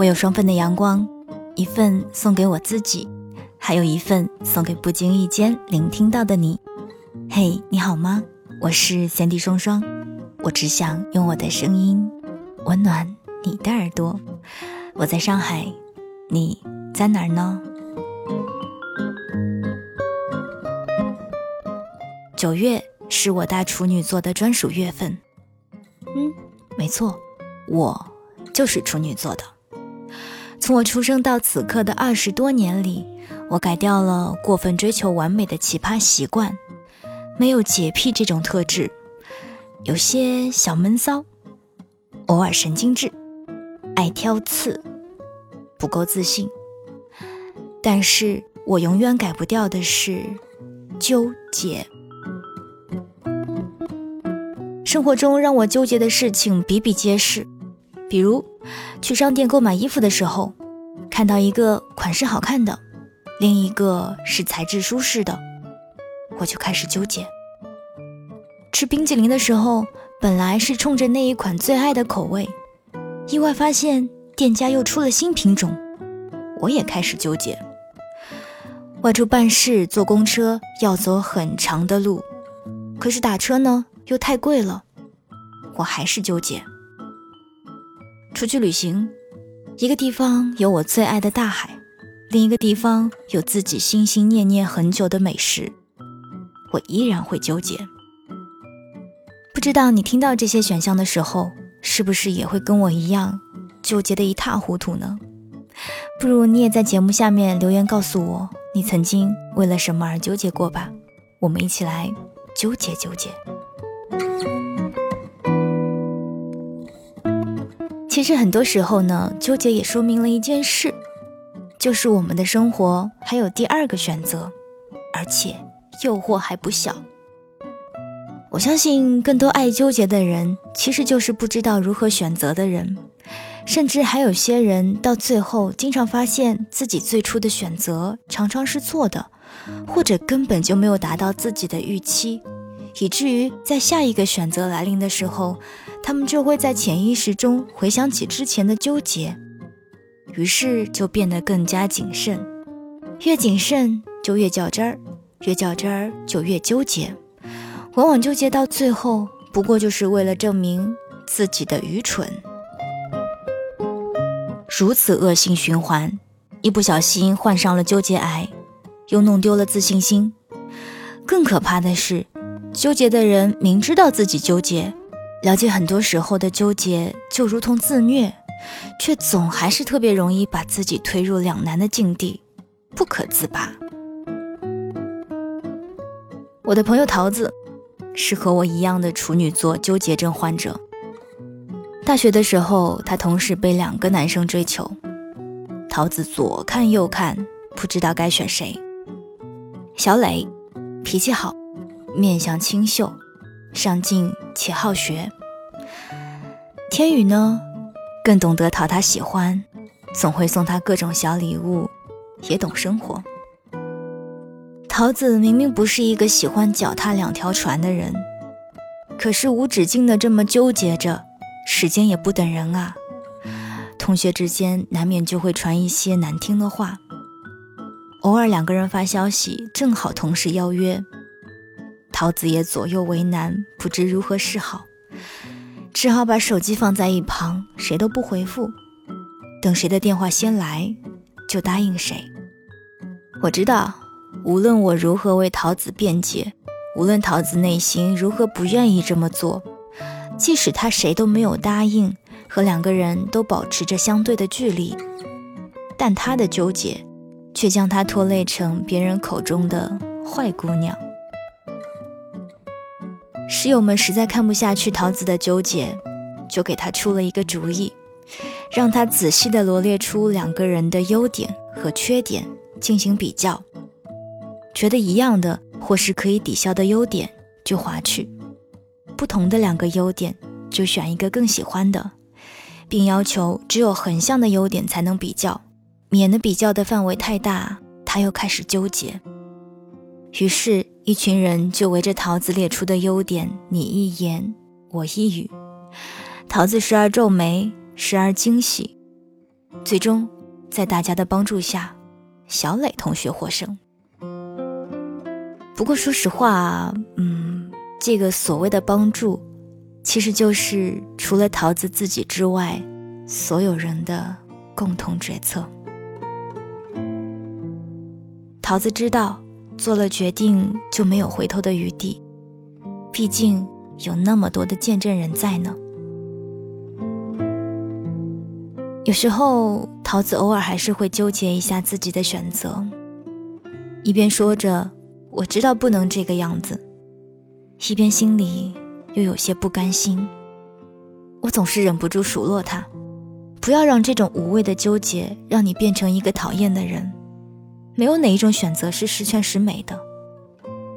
我有双份的阳光，一份送给我自己，还有一份送给不经意间聆听到的你。嘿，你好吗？我是三 D 双双，我只想用我的声音温暖你的耳朵。我在上海，你在哪儿呢？九月是我大处女座的专属月份。嗯，没错，我就是处女座的。从我出生到此刻的二十多年里，我改掉了过分追求完美的奇葩习惯，没有洁癖这种特质，有些小闷骚，偶尔神经质，爱挑刺，不够自信。但是我永远改不掉的是纠结。生活中让我纠结的事情比比皆是，比如去商店购买衣服的时候，看到一个款式好看的，另一个是材质舒适的，我就开始纠结。吃冰淇淋的时候，本来是冲着那一款最爱的口味，意外发现店家又出了新品种，我也开始纠结。外出办事坐公车要走很长的路，可是打车呢？又太贵了，我还是纠结。出去旅行，一个地方有我最爱的大海，另一个地方有自己心心念念很久的美食，我依然会纠结。不知道你听到这些选项的时候，是不是也会跟我一样纠结的一塌糊涂呢？不如你也在节目下面留言告诉我，你曾经为了什么而纠结过吧？我们一起来纠结纠结。其实很多时候呢，纠结也说明了一件事，就是我们的生活还有第二个选择，而且诱惑还不小。我相信更多爱纠结的人，其实就是不知道如何选择的人，甚至还有些人到最后经常发现自己最初的选择常常是错的，或者根本就没有达到自己的预期。以至于在下一个选择来临的时候，他们就会在潜意识中回想起之前的纠结，于是就变得更加谨慎。越谨慎就越较真儿，越较真儿就越纠结，往往纠结到最后，不过就是为了证明自己的愚蠢。如此恶性循环，一不小心患上了纠结癌，又弄丢了自信心。更可怕的是。纠结的人明知道自己纠结，了解很多时候的纠结就如同自虐，却总还是特别容易把自己推入两难的境地，不可自拔。我的朋友桃子是和我一样的处女座纠结症患者。大学的时候，她同时被两个男生追求，桃子左看右看，不知道该选谁。小磊脾气好。面相清秀，上进且好学。天宇呢，更懂得讨他喜欢，总会送他各种小礼物，也懂生活。桃子明明不是一个喜欢脚踏两条船的人，可是无止境的这么纠结着，时间也不等人啊。同学之间难免就会传一些难听的话，偶尔两个人发消息，正好同时邀约。桃子也左右为难，不知如何是好，只好把手机放在一旁，谁都不回复，等谁的电话先来，就答应谁。我知道，无论我如何为桃子辩解，无论桃子内心如何不愿意这么做，即使他谁都没有答应，和两个人都保持着相对的距离，但他的纠结，却将他拖累成别人口中的坏姑娘。室友们实在看不下去桃子的纠结，就给她出了一个主意，让她仔细地罗列出两个人的优点和缺点进行比较，觉得一样的或是可以抵消的优点就划去，不同的两个优点就选一个更喜欢的，并要求只有横向的优点才能比较，免得比较的范围太大，他又开始纠结。于是，一群人就围着桃子列出的优点，你一言我一语。桃子时而皱眉，时而惊喜，最终在大家的帮助下，小磊同学获胜。不过说实话，嗯，这个所谓的帮助，其实就是除了桃子自己之外，所有人的共同决策。桃子知道，做了决定就没有回头的余地，毕竟有那么多的见证人在呢。有时候，桃子偶尔还是会纠结一下自己的选择，一边说着“我知道不能这个样子”，一边心里又有些不甘心。我总是忍不住数落他：“不要让这种无谓的纠结让你变成一个讨厌的人。没有哪一种选择是十全十美的。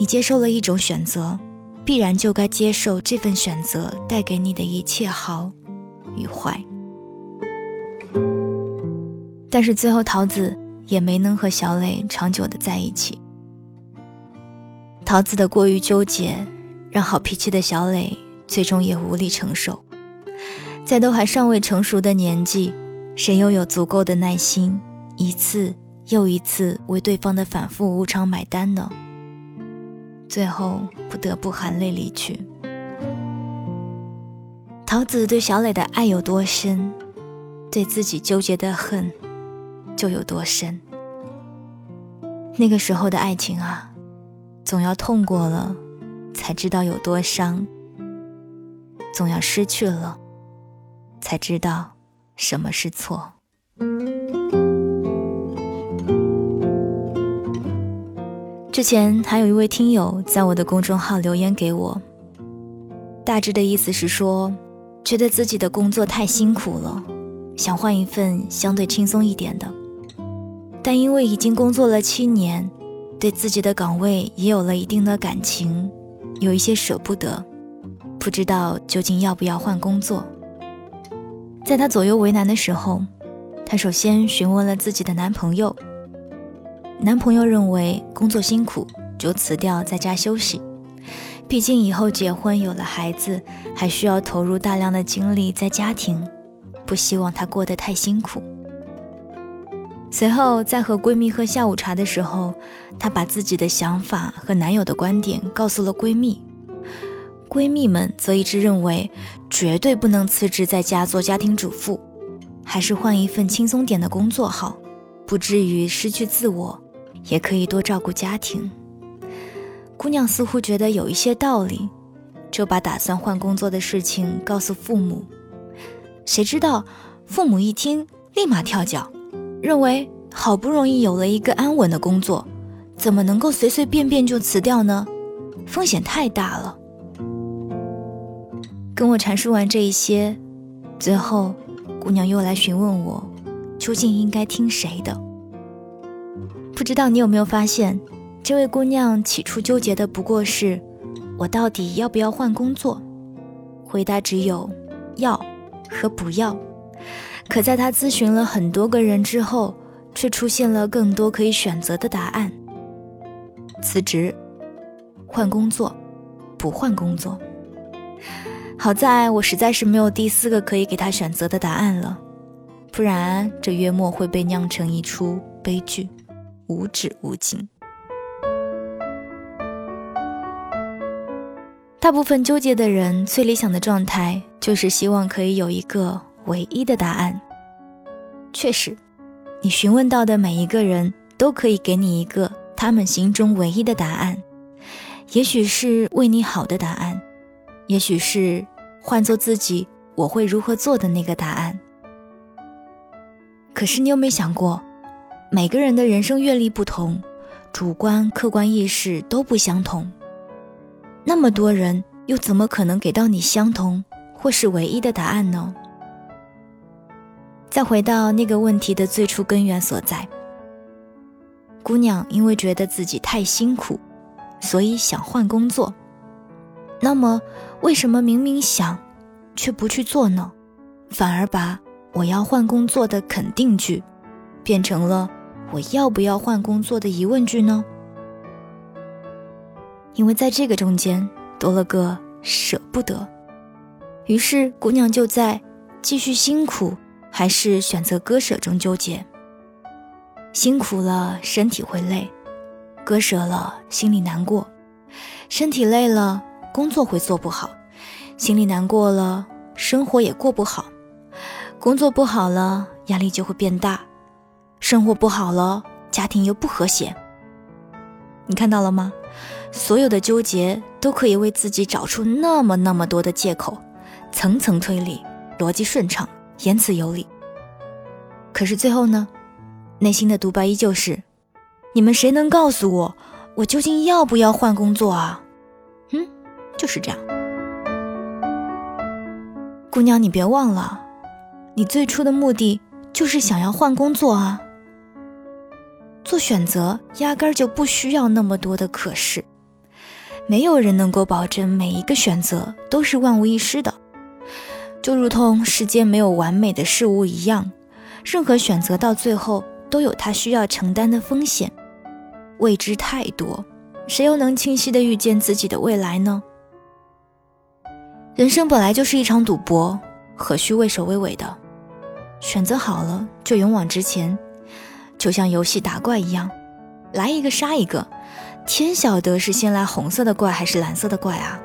你接受了一种选择，必然就该接受这份选择带给你的一切好与坏。”但是最后，桃子也没能和小磊长久的在一起。桃子的过于纠结，让好脾气的小磊最终也无力承受。在都还尚未成熟的年纪，谁又有足够的耐心，一次又一次为对方的反复无常买单呢？最后不得不含泪离去。桃子对小磊的爱有多深，对自己纠结的恨。就有多深。那个时候的爱情啊，总要痛过了，才知道有多伤；总要失去了，才知道什么是错。之前还有一位听友在我的公众号留言给我，大致的意思是说，觉得自己的工作太辛苦了，想换一份相对轻松一点的。但因为已经工作了七年，对自己的岗位也有了一定的感情，有一些舍不得，不知道究竟要不要换工作。在她左右为难的时候，她首先询问了自己的男朋友。男朋友认为工作辛苦，就辞掉在家休息。毕竟以后结婚有了孩子，还需要投入大量的精力在家庭，不希望她过得太辛苦。随后，在和闺蜜喝下午茶的时候，她把自己的想法和男友的观点告诉了闺蜜。闺蜜们则一致认为，绝对不能辞职在家做家庭主妇，还是换一份轻松点的工作好，不至于失去自我，也可以多照顾家庭。姑娘似乎觉得有一些道理，就把打算换工作的事情告诉父母。谁知道，父母一听，立马跳脚。认为好不容易有了一个安稳的工作，怎么能够随随便便就辞掉呢？风险太大了。跟我阐述完这一些，最后姑娘又来询问我，究竟应该听谁的？不知道你有没有发现，这位姑娘起初纠结的不过是，我到底要不要换工作？回答只有要和不要。可在她咨询了很多个人之后，却出现了更多可以选择的答案：辞职、换工作、不换工作。好在我实在是没有第四个可以给他选择的答案了，不然这月末会被酿成一出悲剧，无止无尽。大部分纠结的人最理想的状态，就是希望可以有一个。唯一的答案，确实，你询问到的每一个人都可以给你一个他们心中唯一的答案，也许是为你好的答案，也许是换做自己我会如何做的那个答案。可是你有没有想过，每个人的人生阅历不同，主观客观意识都不相同，那么多人又怎么可能给到你相同或是唯一的答案呢？再回到那个问题的最初根源所在，姑娘因为觉得自己太辛苦，所以想换工作。那么，为什么明明想，却不去做呢？反而把我要换工作的肯定句，变成了我要不要换工作的疑问句呢？因为在这个中间多了个舍不得，于是姑娘就在继续辛苦。还是选择割舍中纠结。辛苦了，身体会累；割舍了，心里难过。身体累了，工作会做不好；心里难过了，生活也过不好。工作不好了，压力就会变大；生活不好了，家庭又不和谐。你看到了吗？所有的纠结都可以为自己找出那么那么多的借口，层层推理，逻辑顺畅，言辞有理。可是最后呢？内心的独白依旧是：你们谁能告诉我，我究竟要不要换工作啊？嗯，就是这样。姑娘，你别忘了，你最初的目的就是想要换工作啊。做选择压根儿就不需要那么多的可是，没有人能够保证每一个选择都是万无一失的，就如同世间没有完美的事物一样，任何选择到最后。都有它需要承担的风险，未知太多，谁又能清晰的预见自己的未来呢？人生本来就是一场赌博，何须畏首畏尾的？选择好了就勇往直前，就像游戏打怪一样，来一个杀一个，天晓得是先来红色的怪还是蓝色的怪啊！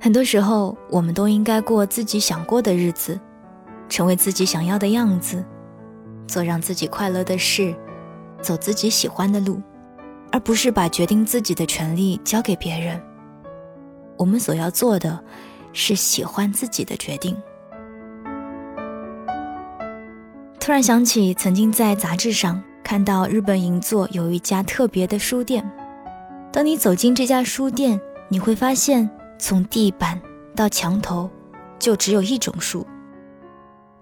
很多时候，我们都应该过自己想过的日子。成为自己想要的样子，做让自己快乐的事，走自己喜欢的路，而不是把决定自己的权利交给别人。我们所要做的，是喜欢自己的决定。突然想起，曾经在杂志上看到日本银座有一家特别的书店。当你走进这家书店，你会发现，从地板到墙头，就只有一种书。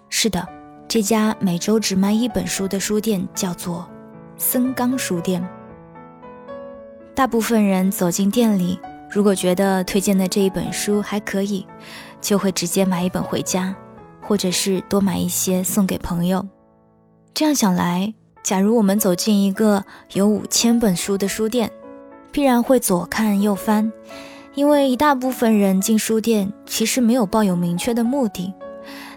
是的，这家每周只卖一本书的书店叫做森冈书店。大部分人走进店里，如果觉得推荐的这一本书还可以，就会直接买一本回家，或者是多买一些送给朋友。这样想来，假如我们走进一个有五千本书的书店，必然会左看右翻，因为一大部分人进书店其实没有抱有明确的目的。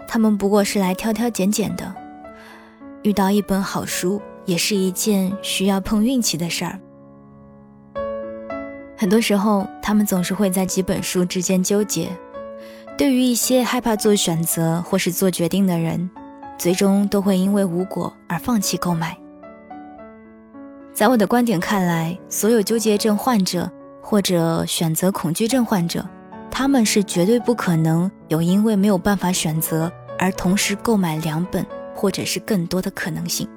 他们不过是来挑挑拣拣的，遇到一本好书也是一件需要碰运气的事儿。很多时候，他们总是会在几本书之间纠结。对于一些害怕做选择或是做决定的人，最终都会因为无果而放弃购买。在我的观点看来，所有纠结症患者或者选择恐惧症患者，他们是绝对不可能有因为没有办法选择。而同时购买两本或者是更多的可能性。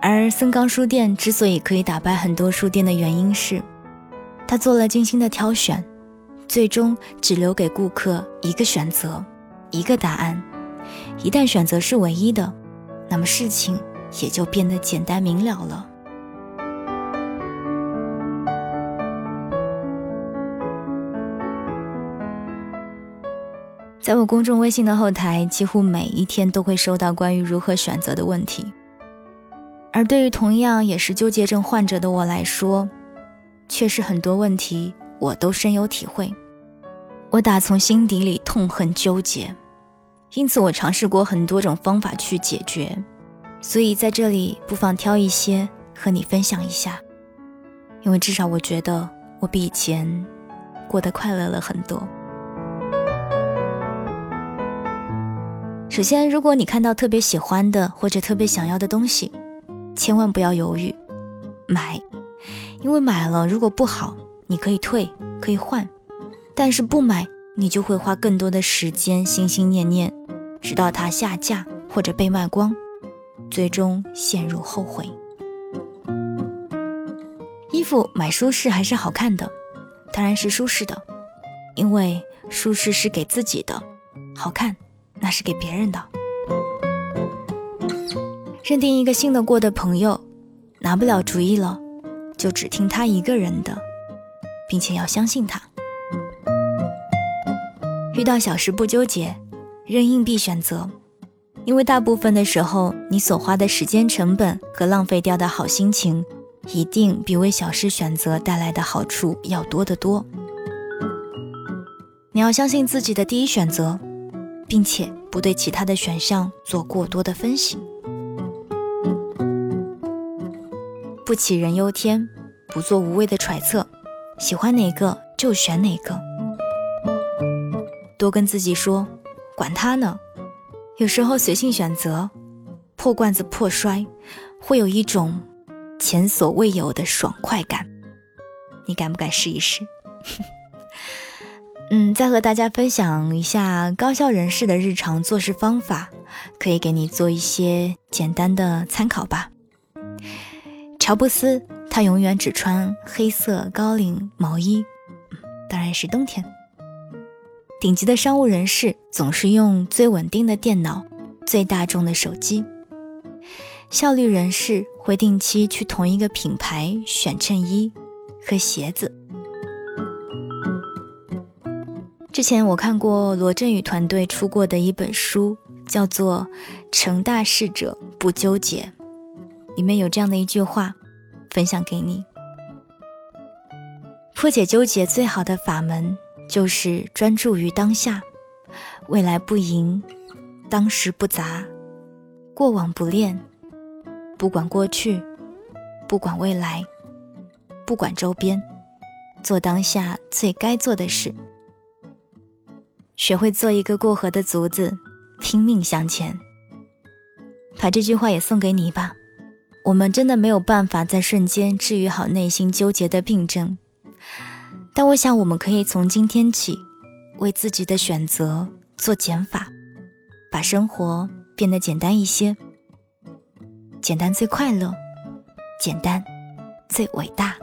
而森冈书店之所以可以打败很多书店的原因是，他做了精心的挑选，最终只留给顾客一个选择，一个答案。一旦选择是唯一的，那么事情也就变得简单明了了。在我公众微信的后台，几乎每一天都会收到关于如何选择的问题。而对于同样也是纠结症患者的我来说，确实很多问题我都深有体会。我打从心底里痛恨纠结，因此我尝试过很多种方法去解决。所以在这里不妨挑一些和你分享一下，因为至少我觉得我比以前过得快乐了很多。首先，如果你看到特别喜欢的或者特别想要的东西，千万不要犹豫，买，因为买了如果不好，你可以退，可以换；但是不买，你就会花更多的时间心心念念，直到它下架或者被卖光，最终陷入后悔。衣服买舒适还是好看的，当然是舒适的，因为舒适是给自己的，好看。那是给别人的。认定一个信得过的朋友，拿不了主意了，就只听他一个人的，并且要相信他。遇到小事不纠结，扔硬币选择，因为大部分的时候，你所花的时间成本和浪费掉的好心情，一定比为小事选择带来的好处要多得多。你要相信自己的第一选择，并且不对其他的选项做过多的分析。不杞人忧天，不做无谓的揣测，喜欢哪个就选哪个。多跟自己说，管他呢。有时候随性选择，破罐子破摔，会有一种前所未有的爽快感。你敢不敢试一试？嗯，再和大家分享一下高效人士的日常做事方法，可以给你做一些简单的参考吧。乔布斯他永远只穿黑色高领毛衣，当然是冬天。顶级的商务人士总是用最稳定的电脑、最大众的手机。效率人士会定期去同一个品牌选衬衣和鞋子。之前我看过罗振宇团队出过的一本书，叫做《成大事者不纠结》，里面有这样的一句话，分享给你：破解纠结最好的法门，就是专注于当下，未来不迎，当时不杂，过往不恋，不管过去，不管未来，不管周边，做当下最该做的事。学会做一个过河的卒子，拼命向前。把这句话也送给你吧。我们真的没有办法在瞬间治愈好内心纠结的病症，但我想我们可以从今天起，为自己的选择做减法，把生活变得简单一些。简单最快乐，简单最伟大。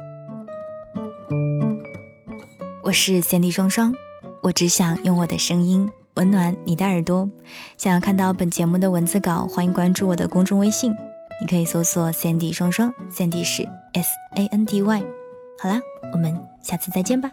我是三 D 双双。我只想用我的声音温暖你的耳朵。想要看到本节目的文字稿，欢迎关注我的公众微信，你可以搜索 “Sandy 双双 ”，Sandy 是 S A N D Y。好啦，我们下次再见吧。